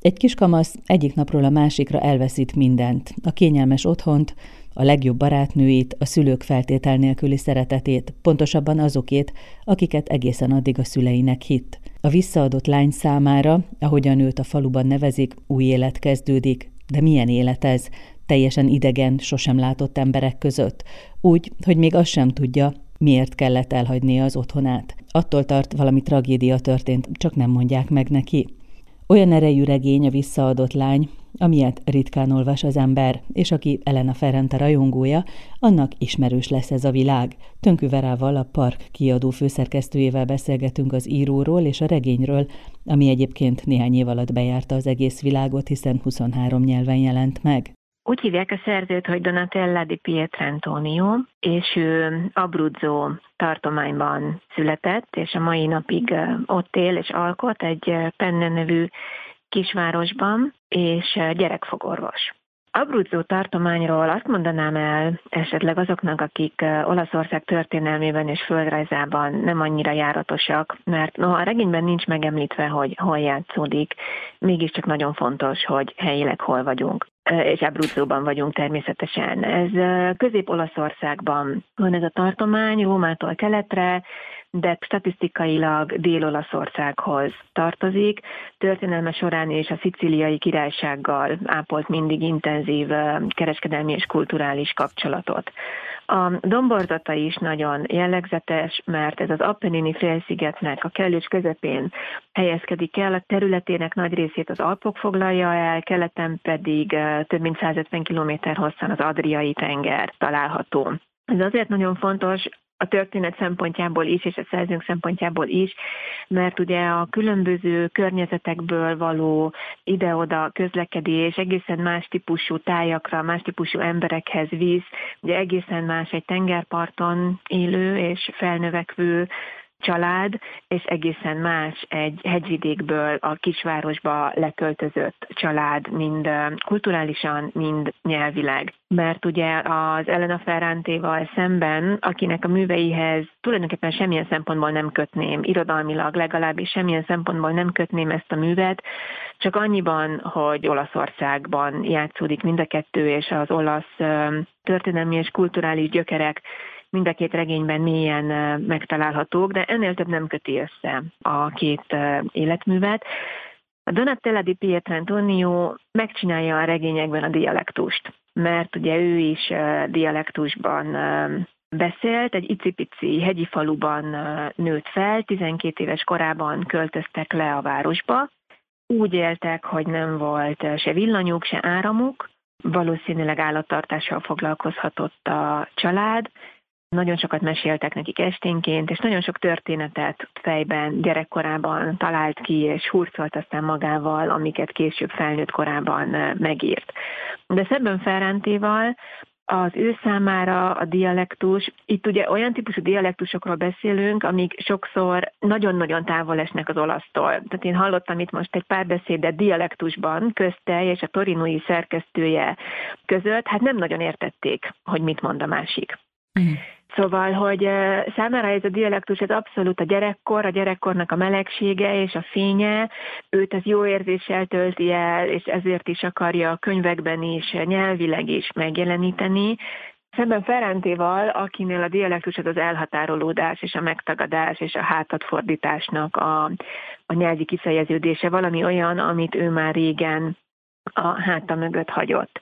Egy kiskamasz egyik napról a másikra elveszít mindent, a kényelmes otthont, a legjobb barátnőit, a szülők feltétel nélküli szeretetét, pontosabban azokét, akiket egészen addig a szüleinek hitt. A visszaadott lány számára, ahogyan őt a faluban nevezik, új élet kezdődik. De milyen élet ez? Teljesen idegen, sosem látott emberek között. Úgy, hogy még azt sem tudja, miért kellett elhagynia az otthonát. Attól tart, valami tragédia történt, csak nem mondják meg neki. Olyan erejű regény a visszaadott lány, amilyet ritkán olvas az ember, és aki Elena Ferrante rajongója, annak ismerős lesz ez a világ. Tönkü Verával, a Park kiadó főszerkesztőjével beszélgetünk az íróról és a regényről, ami egyébként néhány év alatt bejárta az egész világot, hiszen 23 nyelven jelent meg. Úgy hívják a szerzőt, hogy Donatella di Pietrantonio, és ő Abruzzo tartományban született, és a mai napig ott él és alkot egy Penne nevű kisvárosban, és gyerekfogorvos. Abruzzo tartományról azt mondanám el esetleg azoknak, akik Olaszország történelmében és földrajzában nem annyira járatosak, mert noha a regényben nincs megemlítve, hogy hol játszódik, mégiscsak nagyon fontos, hogy helyileg hol vagyunk és Abruzzóban vagyunk természetesen. Ez Közép-Olaszországban van ez a tartomány, Rómától keletre, de statisztikailag Dél-Olaszországhoz tartozik. Történelme során és a szicíliai királysággal ápolt mindig intenzív kereskedelmi és kulturális kapcsolatot. A domborzata is nagyon jellegzetes, mert ez az Appennini félszigetnek a kellős közepén helyezkedik el, a területének nagy részét az Alpok foglalja el, keleten pedig több mint 150 km hosszan az Adriai tenger található. Ez azért nagyon fontos, a történet szempontjából is, és a szerzőnk szempontjából is, mert ugye a különböző környezetekből való ide-oda közlekedés egészen más típusú tájakra, más típusú emberekhez visz, ugye egészen más egy tengerparton élő és felnövekvő család, és egészen más egy hegyvidékből a kisvárosba leköltözött család, mind kulturálisan, mind nyelvileg. Mert ugye az Elena Ferrantéval szemben, akinek a műveihez tulajdonképpen semmilyen szempontból nem kötném, irodalmilag legalábbis semmilyen szempontból nem kötném ezt a művet, csak annyiban, hogy Olaszországban játszódik mind a kettő, és az olasz történelmi és kulturális gyökerek mind a két regényben mélyen megtalálhatók, de ennél több nem köti össze a két életművet. A Donatella di Pietrantonio megcsinálja a regényekben a dialektust, mert ugye ő is dialektusban beszélt, egy icipici hegyi faluban nőtt fel, 12 éves korában költöztek le a városba. Úgy éltek, hogy nem volt se villanyuk, se áramuk, valószínűleg állattartással foglalkozhatott a család, nagyon sokat meséltek nekik esténként, és nagyon sok történetet fejben, gyerekkorában talált ki, és hurcolt aztán magával, amiket később felnőtt korában megírt. De Szebben Ferrántéval az ő számára a dialektus, itt ugye olyan típusú dialektusokról beszélünk, amik sokszor nagyon-nagyon távol esnek az olasztól. Tehát én hallottam itt most egy pár beszédet dialektusban közte és a torinói szerkesztője között, hát nem nagyon értették, hogy mit mond a másik. Mm. Szóval, hogy számára ez a dialektus, ez abszolút a gyerekkor, a gyerekkornak a melegsége és a fénye, őt ez jó érzéssel tölti el, és ezért is akarja a könyvekben is, nyelvileg is megjeleníteni, Szemben Ferrantéval, akinél a dialektus az az elhatárolódás és a megtagadás és a hátadfordításnak a, a nyelvi kifejeződése, valami olyan, amit ő már régen a háta mögött hagyott.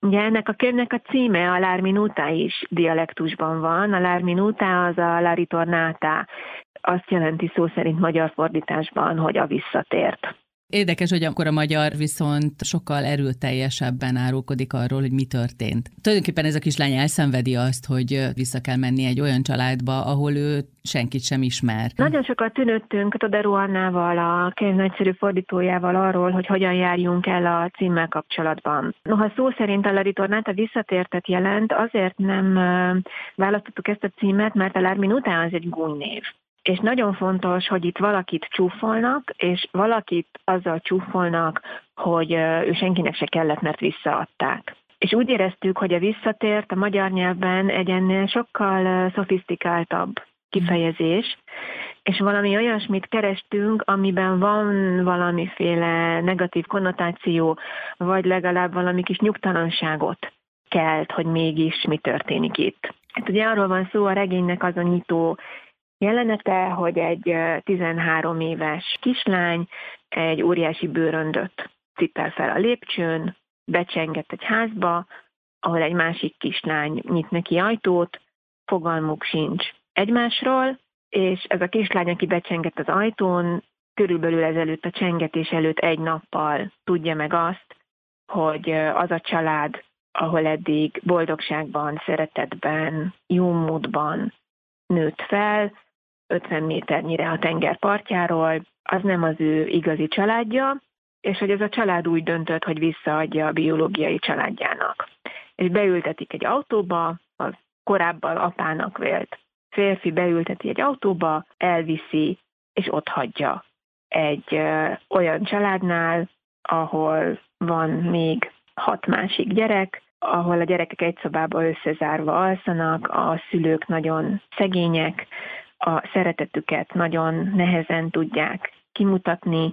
Ugye ennek a könyvnek a címe a Lárminúta is dialektusban van. A Lárminúta az a Laritornáta, azt jelenti szó szerint magyar fordításban, hogy a visszatért. Érdekes, hogy akkor a magyar viszont sokkal erőteljesebben árulkodik arról, hogy mi történt. Tulajdonképpen ez a kislány elszenvedi azt, hogy vissza kell menni egy olyan családba, ahol ő senkit sem ismer. Nagyon sokat tűnöttünk Toderu Annával, a könyv nagyszerű fordítójával arról, hogy hogyan járjunk el a címmel kapcsolatban. Noha szó szerint a Laritornát a visszatértet jelent, azért nem választottuk ezt a címet, mert a Lárminutá az egy gúnynév és nagyon fontos, hogy itt valakit csúfolnak, és valakit azzal csúfolnak, hogy ő senkinek se kellett, mert visszaadták. És úgy éreztük, hogy a visszatért a magyar nyelvben egy ennél sokkal szofisztikáltabb kifejezés, és valami olyasmit kerestünk, amiben van valamiféle negatív konnotáció, vagy legalább valami kis nyugtalanságot kelt, hogy mégis mi történik itt. Hát ugye arról van szó, a regénynek az a nyitó jelenete, hogy egy 13 éves kislány egy óriási bőröndöt cipel fel a lépcsőn, becsengett egy házba, ahol egy másik kislány nyit neki ajtót, fogalmuk sincs egymásról, és ez a kislány, aki becsengett az ajtón, körülbelül ezelőtt a csengetés előtt egy nappal tudja meg azt, hogy az a család, ahol eddig boldogságban, szeretetben, jó módban nőtt fel, 50 méternyire a tenger partjáról, az nem az ő igazi családja, és hogy ez a család úgy döntött, hogy visszaadja a biológiai családjának. És beültetik egy autóba, a korábban apának vélt férfi beülteti egy autóba, elviszi, és ott hagyja egy ö, olyan családnál, ahol van még hat másik gyerek, ahol a gyerekek egy szobába összezárva alszanak, a szülők nagyon szegények, a szeretetüket nagyon nehezen tudják kimutatni,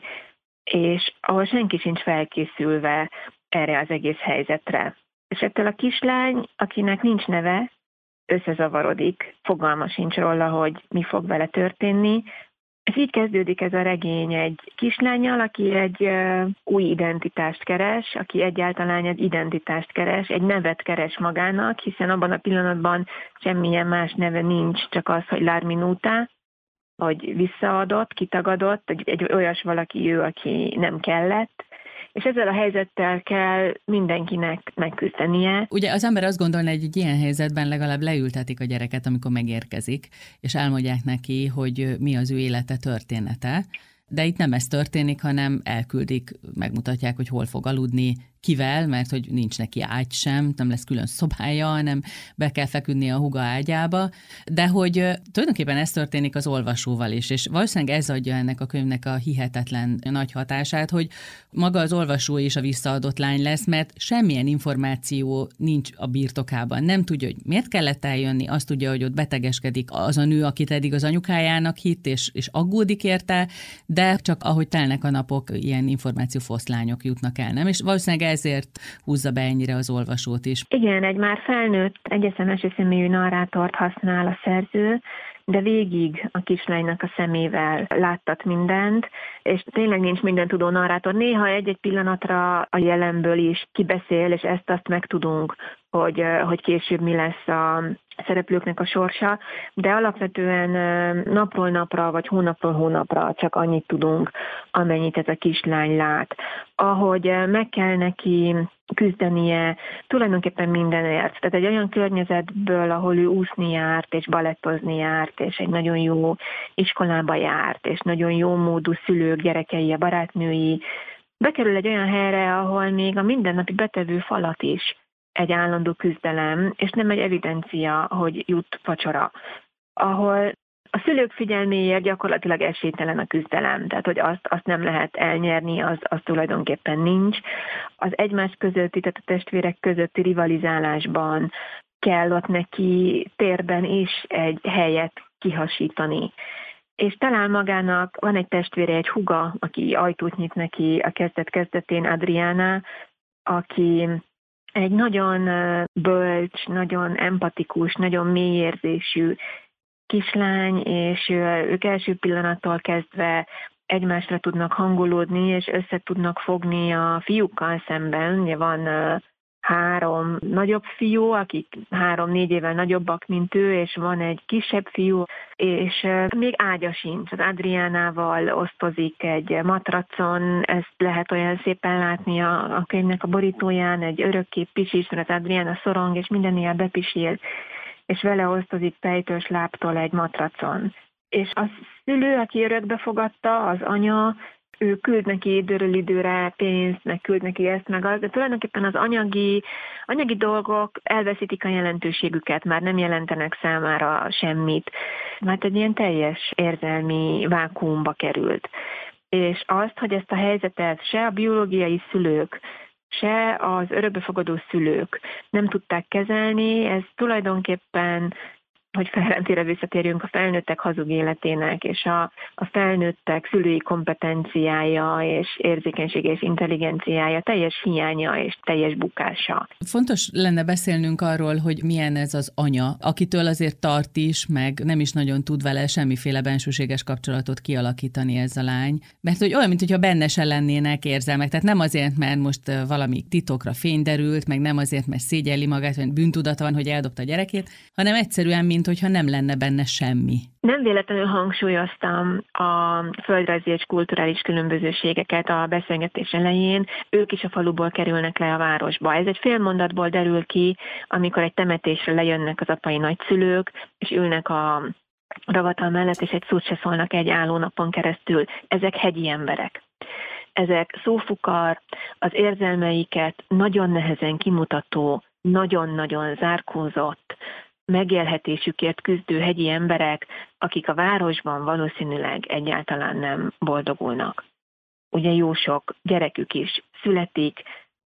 és ahol senki sincs felkészülve erre az egész helyzetre. És ettől a kislány, akinek nincs neve, összezavarodik, fogalma sincs róla, hogy mi fog vele történni. Ez így kezdődik ez a regény. Egy kislányjal, aki egy új identitást keres, aki egyáltalán egy identitást keres, egy nevet keres magának, hiszen abban a pillanatban semmilyen más neve nincs, csak az, hogy Lárminúta, hogy visszaadott, kitagadott, egy, egy olyas valaki ő, aki nem kellett, és ezzel a helyzettel kell mindenkinek megküzdenie. Ugye az ember azt gondolna, hogy egy ilyen helyzetben legalább leültetik a gyereket, amikor megérkezik, és elmondják neki, hogy mi az ő élete története. De itt nem ez történik, hanem elküldik, megmutatják, hogy hol fog aludni, kivel, mert hogy nincs neki ágy sem, nem lesz külön szobája, hanem be kell feküdni a huga ágyába, de hogy tulajdonképpen ez történik az olvasóval is, és valószínűleg ez adja ennek a könyvnek a hihetetlen nagy hatását, hogy maga az olvasó is a visszaadott lány lesz, mert semmilyen információ nincs a birtokában. Nem tudja, hogy miért kellett eljönni, azt tudja, hogy ott betegeskedik az a nő, akit eddig az anyukájának hitt, és, és aggódik érte, de csak ahogy telnek a napok, ilyen információfoszlányok jutnak el, nem? És valószínűleg ezért húzza be ennyire az olvasót is. Igen, egy már felnőtt, egyeszem első személyű narrátort használ a szerző, de végig a kislánynak a szemével láttat mindent, és tényleg nincs minden tudó narrátor. Néha egy-egy pillanatra a jelenből is kibeszél, és ezt-azt megtudunk, hogy, hogy később mi lesz a szereplőknek a sorsa, de alapvetően napról napra, vagy hónapról hónapra csak annyit tudunk, amennyit ez a kislány lát. Ahogy meg kell neki küzdenie tulajdonképpen mindenért. Tehát egy olyan környezetből, ahol ő úszni járt, és balettozni járt, és egy nagyon jó iskolába járt, és nagyon jó módú szülők, gyerekei, a barátnői, bekerül egy olyan helyre, ahol még a mindennapi betevő falat is egy állandó küzdelem, és nem egy evidencia, hogy jut facsora, ahol a szülők figyelméért gyakorlatilag esélytelen a küzdelem, tehát hogy azt, azt nem lehet elnyerni, az, az tulajdonképpen nincs. Az egymás közötti, tehát a testvérek közötti rivalizálásban kell ott neki térben is egy helyet kihasítani. És talán magának van egy testvére, egy huga, aki ajtót nyit neki a kezdet-kezdetén, Adriana, aki egy nagyon bölcs, nagyon empatikus, nagyon mélyérzésű kislány, és ők első pillanattól kezdve egymásra tudnak hangolódni, és össze tudnak fogni a fiúkkal szemben. Ugye van három nagyobb fiú, akik három-négy évvel nagyobbak, mint ő, és van egy kisebb fiú, és még ágya sincs. Az Adriánával osztozik egy matracon, ezt lehet olyan szépen látni a, a könyvnek a borítóján, egy örökké pisis, mert az Adriána szorong, és minden ilyen bepisil, és vele osztozik pejtős láptól egy matracon. És a szülő, aki örökbe fogadta, az anya, ő küld neki időről időre pénzt, meg küld neki ezt, meg az, de tulajdonképpen az anyagi, anyagi dolgok elveszítik a jelentőségüket, már nem jelentenek számára semmit, mert egy ilyen teljes érzelmi vákuumba került. És azt, hogy ezt a helyzetet se a biológiai szülők, se az örökbefogadó szülők nem tudták kezelni, ez tulajdonképpen hogy felrendére visszatérjünk a felnőttek hazug életének, és a, a felnőttek szülői kompetenciája, és érzékenysége és intelligenciája teljes hiánya és teljes bukása. Fontos lenne beszélnünk arról, hogy milyen ez az anya, akitől azért tart is, meg nem is nagyon tud vele semmiféle bensőséges kapcsolatot kialakítani ez a lány. Mert hogy olyan, mintha benne se lennének érzelmek. Tehát nem azért, mert most valami titokra fény derült, meg nem azért, mert szégyelli magát, vagy bűntudata van, hogy eldobta a gyerekét, hanem egyszerűen, mint hogyha nem lenne benne semmi. Nem véletlenül hangsúlyoztam a földrajzi és kulturális különbözőségeket a beszélgetés elején. Ők is a faluból kerülnek le a városba. Ez egy fél mondatból derül ki, amikor egy temetésre lejönnek az apai nagyszülők, és ülnek a ravatal mellett, és egy szót se szólnak egy állónapon keresztül. Ezek hegyi emberek. Ezek szófukar, az érzelmeiket nagyon nehezen kimutató, nagyon-nagyon zárkózott, megélhetésükért küzdő hegyi emberek, akik a városban valószínűleg egyáltalán nem boldogulnak. Ugye jó sok gyerekük is születik,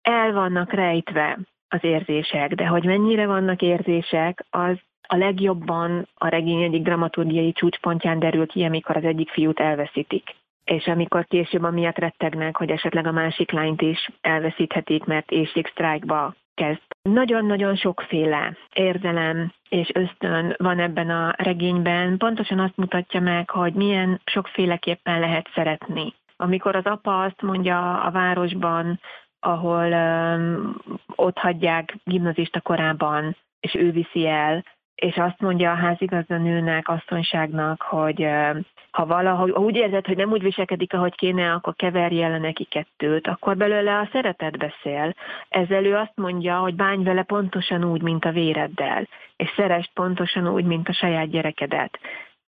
el vannak rejtve az érzések, de hogy mennyire vannak érzések, az a legjobban a regény egyik dramaturgiai csúcspontján derül ki, amikor az egyik fiút elveszítik és amikor később amiatt rettegnek, hogy esetleg a másik lányt is elveszíthetik, mert éjségsztrájkba kezd. Nagyon-nagyon sokféle érzelem és ösztön van ebben a regényben. Pontosan azt mutatja meg, hogy milyen sokféleképpen lehet szeretni. Amikor az apa azt mondja a városban, ahol um, ott hagyják gimnazista korában, és ő viszi el, és azt mondja a házigazdanőnek, asszonyságnak, hogy ha valahogy ha úgy érzed, hogy nem úgy viselkedik, ahogy kéne, akkor keverje el neki kettőt, akkor belőle a szeretet beszél. Ezzel ő azt mondja, hogy bánj vele pontosan úgy, mint a véreddel, és szerest pontosan úgy, mint a saját gyerekedet.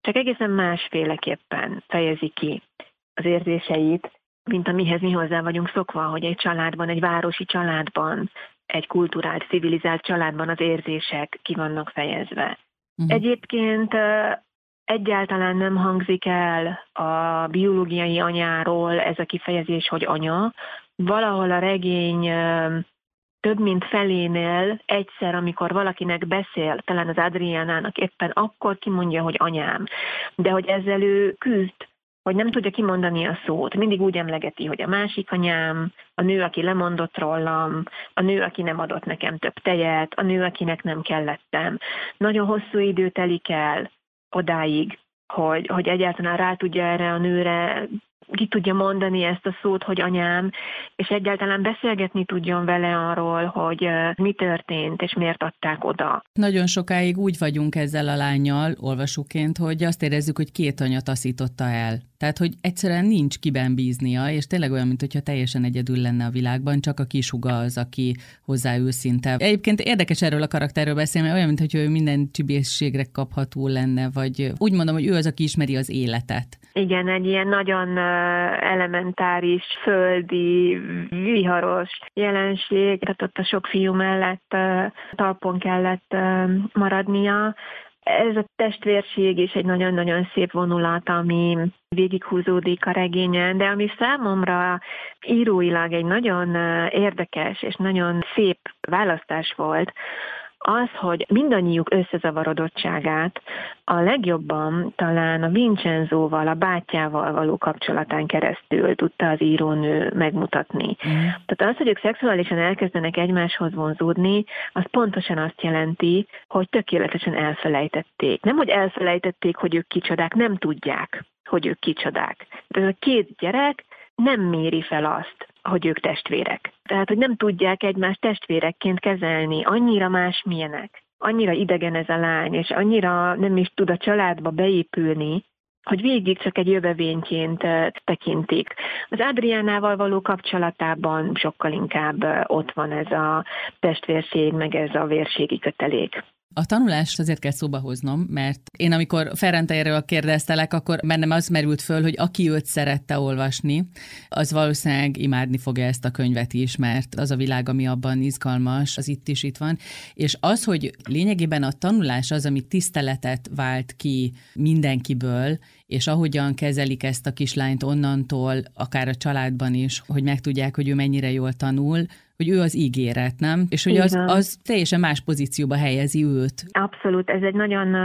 Csak egészen másféleképpen fejezi ki az érzéseit, mint amihez mi hozzá vagyunk szokva, hogy egy családban, egy városi családban egy kulturált, civilizált családban az érzések ki vannak fejezve. Uh-huh. Egyébként egyáltalán nem hangzik el a biológiai anyáról ez a kifejezés, hogy anya. Valahol a regény több mint felénél egyszer, amikor valakinek beszél, talán az Adriánának éppen akkor kimondja, hogy anyám. De hogy ezzel ő küzd, hogy nem tudja kimondani a szót. Mindig úgy emlegeti, hogy a másik anyám, a nő, aki lemondott rólam, a nő, aki nem adott nekem több tejet, a nő, akinek nem kellettem. Nagyon hosszú idő telik el odáig, hogy, hogy egyáltalán rá tudja erre a nőre ki tudja mondani ezt a szót, hogy anyám, és egyáltalán beszélgetni tudjon vele arról, hogy mi történt, és miért adták oda. Nagyon sokáig úgy vagyunk ezzel a lányjal, olvasóként, hogy azt érezzük, hogy két anya taszította el. Tehát, hogy egyszerűen nincs kiben bíznia, és tényleg olyan, mintha teljesen egyedül lenne a világban, csak a kisuga az, aki hozzá őszinte. Egyébként érdekes erről a karakterről beszélni, mert olyan, mintha ő minden csibészségre kapható lenne, vagy úgy mondom, hogy ő az, aki ismeri az életet. Igen, egy ilyen nagyon elementáris, földi, viharos jelenség, tehát ott a sok fiú mellett talpon kellett maradnia, ez a testvérség is egy nagyon-nagyon szép vonulat, ami végighúzódik a regényen, de ami számomra íróilag egy nagyon érdekes és nagyon szép választás volt, az, hogy mindannyiuk összezavarodottságát a legjobban talán a Vincenzóval, a bátyával való kapcsolatán keresztül tudta az írónő megmutatni. Mm. Tehát az, hogy ők szexuálisan elkezdenek egymáshoz vonzódni, az pontosan azt jelenti, hogy tökéletesen elfelejtették. Nem, hogy elfelejtették, hogy ők kicsodák, nem tudják, hogy ők kicsodák. De ez a két gyerek nem méri fel azt, hogy ők testvérek. Tehát, hogy nem tudják egymást testvérekként kezelni, annyira más milyenek. Annyira idegen ez a lány, és annyira nem is tud a családba beépülni, hogy végig csak egy jövevényként eh, tekintik. Az Adriánával való kapcsolatában sokkal inkább eh, ott van ez a testvérség, meg ez a vérségi kötelék. A tanulást azért kell szóba hoznom, mert én amikor Ferrentejéről kérdeztelek, akkor bennem az merült föl, hogy aki őt szerette olvasni, az valószínűleg imádni fogja ezt a könyvet is, mert az a világ, ami abban izgalmas, az itt is itt van. És az, hogy lényegében a tanulás az, ami tiszteletet vált ki mindenkiből, és ahogyan kezelik ezt a kislányt onnantól, akár a családban is, hogy megtudják, hogy ő mennyire jól tanul, hogy ő az ígéret, nem? És hogy az, az teljesen más pozícióba helyezi őt. Abszolút, ez egy nagyon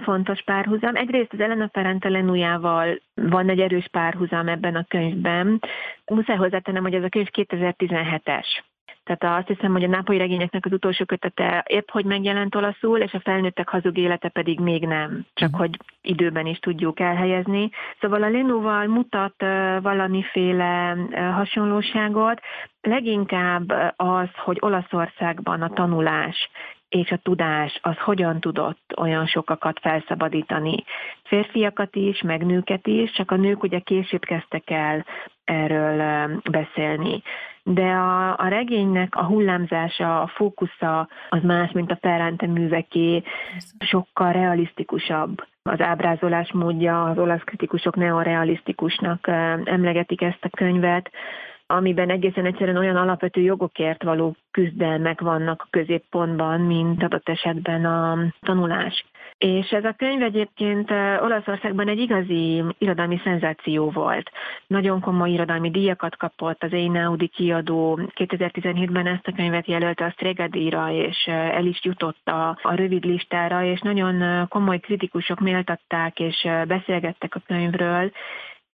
fontos párhuzam. Egyrészt az Elena Ferentelenujával van egy erős párhuzam ebben a könyvben. Muszáj hozzátennem, hogy ez a könyv 2017-es. Tehát azt hiszem, hogy a nápolyi regényeknek az utolsó kötete épp, hogy megjelent olaszul, és a felnőttek hazug élete pedig még nem, csak uh-huh. hogy időben is tudjuk elhelyezni. Szóval a Lenóval mutat valamiféle hasonlóságot, leginkább az, hogy Olaszországban a tanulás és a tudás az hogyan tudott olyan sokakat felszabadítani. Férfiakat is, meg nőket is, csak a nők ugye később kezdtek el erről beszélni. De a, a regénynek a hullámzása, a fókusza az más, mint a Ferrante műveké, sokkal realisztikusabb. Az ábrázolás módja, az olasz kritikusok neorealisztikusnak emlegetik ezt a könyvet, amiben egészen egyszerűen olyan alapvető jogokért való küzdelmek vannak a középpontban, mint adott esetben a tanulás. És ez a könyv egyébként Olaszországban egy igazi irodalmi szenzáció volt. Nagyon komoly irodalmi díjakat kapott, az Einaudi kiadó 2017-ben ezt a könyvet jelölte a Stregadíra, és el is jutott a, a rövid listára, és nagyon komoly kritikusok méltatták, és beszélgettek a könyvről,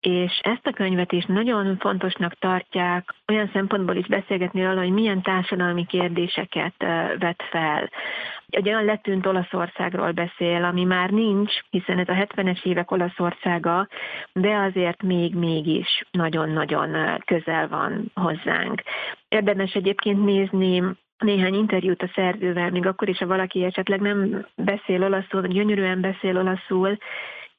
és ezt a könyvet is nagyon fontosnak tartják olyan szempontból is beszélgetni arról, hogy milyen társadalmi kérdéseket vet fel. Egy olyan letűnt Olaszországról beszél, ami már nincs, hiszen ez a 70-es évek Olaszországa, de azért még mégis nagyon-nagyon közel van hozzánk. Érdemes egyébként nézni néhány interjút a szerzővel, még akkor is, ha valaki esetleg nem beszél olaszul, vagy gyönyörűen beszél olaszul,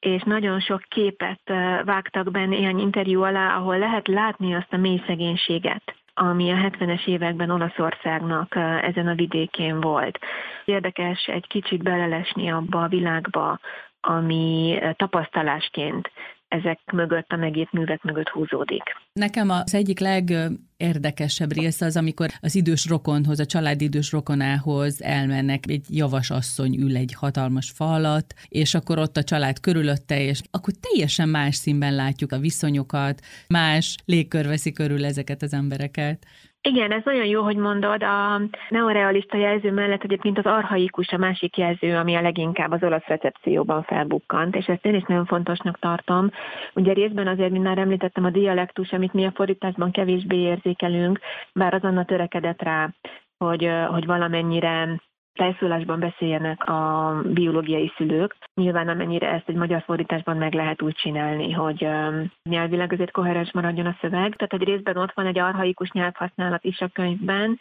és nagyon sok képet vágtak be néhány interjú alá, ahol lehet látni azt a mély szegénységet, ami a 70-es években Olaszországnak ezen a vidékén volt. Érdekes egy kicsit belelesni abba a világba, ami tapasztalásként ezek mögött, a megírt művek mögött húzódik. Nekem az egyik legérdekesebb része az, amikor az idős rokonhoz, a család idős rokonához elmennek, egy javas asszony ül egy hatalmas fa alatt, és akkor ott a család körülötte, és akkor teljesen más színben látjuk a viszonyokat, más légkör veszi körül ezeket az embereket. Igen, ez nagyon jó, hogy mondod. A neorealista jelző mellett egyébként az arhaikus a másik jelző, ami a leginkább az olasz recepcióban felbukkant, és ezt én is nagyon fontosnak tartom. Ugye részben azért, mint már említettem, a dialektus, amit mi a fordításban kevésbé érzékelünk, bár az Anna törekedett rá, hogy, hogy valamennyire fejszólásban beszéljenek a biológiai szülők. Nyilván amennyire ezt egy magyar fordításban meg lehet úgy csinálni, hogy nyelvileg azért koherens maradjon a szöveg. Tehát egy részben ott van egy arhaikus nyelvhasználat is a könyvben,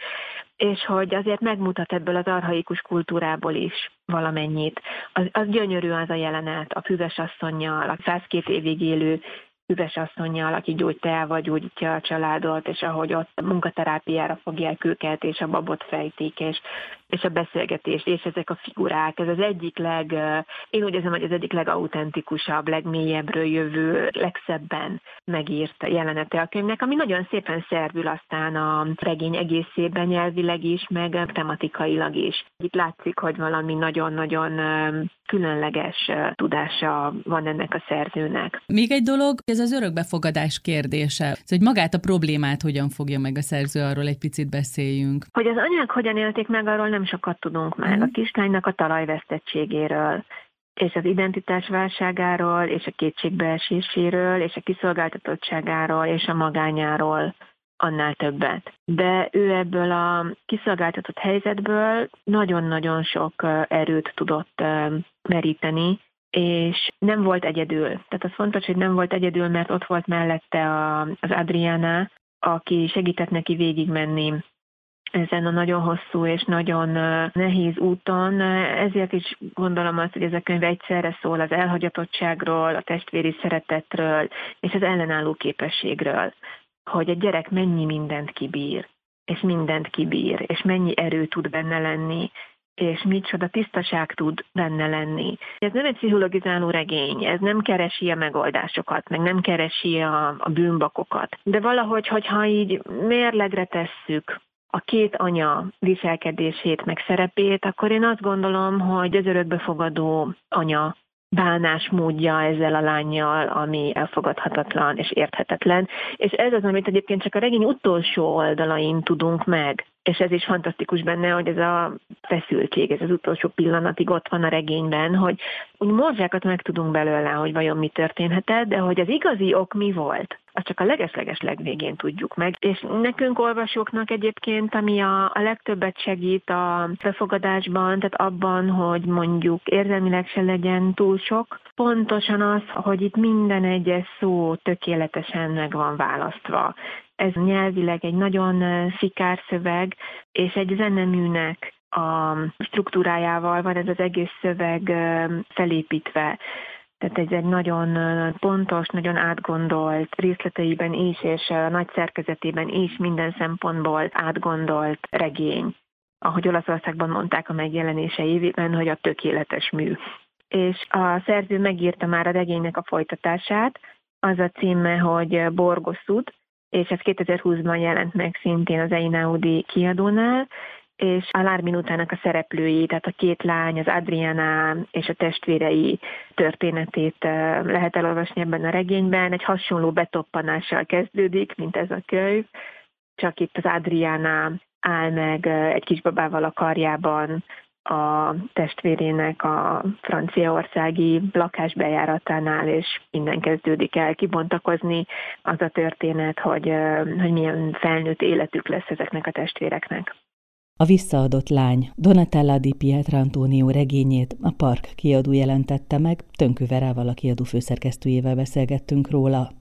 és hogy azért megmutat ebből az arhaikus kultúrából is valamennyit. Az, az gyönyörű az a jelenet a füves asszonynal, a 102 évig élő üves asszonyjal, aki gyógyteával gyógyítja a családot, és ahogy ott munkaterápiára fogják őket, és a babot fejtik, és, és a beszélgetést, és ezek a figurák, ez az egyik leg, én úgy érzem, hogy az egyik legautentikusabb, legmélyebbről jövő, legszebben megírt jelenete a könyvnek, ami nagyon szépen szervül aztán a regény egészében nyelvileg is, meg tematikailag is. Itt látszik, hogy valami nagyon-nagyon különleges tudása van ennek a szerzőnek. Még egy dolog, ez az örökbefogadás kérdése. Ez, hogy magát a problémát hogyan fogja meg a szerző, arról egy picit beszéljünk. Hogy az anyák hogyan élték meg, arról nem sokat tudunk meg. A kislánynak a talajvesztettségéről és az identitás válságáról, és a kétségbeeséséről, és a kiszolgáltatottságáról, és a magányáról annál többet. De ő ebből a kiszolgáltatott helyzetből nagyon-nagyon sok erőt tudott meríteni, és nem volt egyedül. Tehát az fontos, hogy nem volt egyedül, mert ott volt mellette a, az Adriana, aki segített neki végigmenni ezen a nagyon hosszú és nagyon nehéz úton. Ezért is gondolom azt, hogy ez a könyv egyszerre szól az elhagyatottságról, a testvéri szeretetről és az ellenálló képességről hogy a gyerek mennyi mindent kibír, és mindent kibír, és mennyi erő tud benne lenni, és micsoda tisztaság tud benne lenni. Ez nem egy pszichologizáló regény, ez nem keresi a megoldásokat, meg nem keresi a, a bűnbakokat. De valahogy, hogyha így mérlegre tesszük a két anya viselkedését, meg szerepét, akkor én azt gondolom, hogy az örökbefogadó anya bánásmódja ezzel a lányjal, ami elfogadhatatlan és érthetetlen. És ez az, amit egyébként csak a regény utolsó oldalain tudunk meg. És ez is fantasztikus benne, hogy ez a feszültség, ez az utolsó pillanatig ott van a regényben, hogy úgy morzsákat meg tudunk belőle, hogy vajon mi történhetett, de hogy az igazi ok mi volt, azt csak a legesleges legvégén tudjuk meg. És nekünk olvasóknak egyébként, ami a, a legtöbbet segít a befogadásban, tehát abban, hogy mondjuk érzelmileg se legyen túl sok, pontosan az, hogy itt minden egyes szó tökéletesen meg van választva. Ez nyelvileg egy nagyon fikár szöveg, és egy zeneműnek a struktúrájával van ez az egész szöveg felépítve. Tehát ez egy nagyon pontos, nagyon átgondolt részleteiben is, és nagy szerkezetében is minden szempontból átgondolt regény. Ahogy Olaszországban mondták a megjelenése évében, hogy a tökéletes mű. És a szerző megírta már a regénynek a folytatását, az a címe, hogy Borgoszút, és ez 2020-ban jelent meg szintén az Einaudi kiadónál, és a Lárminutának a szereplői, tehát a két lány, az Adriana és a testvérei történetét lehet elolvasni ebben a regényben. Egy hasonló betoppanással kezdődik, mint ez a könyv, csak itt az Adriana áll meg egy kisbabával a karjában, a testvérének a franciaországi lakásbejáratánál, és innen kezdődik el kibontakozni az a történet, hogy, hogy milyen felnőtt életük lesz ezeknek a testvéreknek. A visszaadott lány Donatella di Pietrantonio regényét a Park kiadó jelentette meg, Tönkő Verával a kiadó főszerkesztőjével beszélgettünk róla.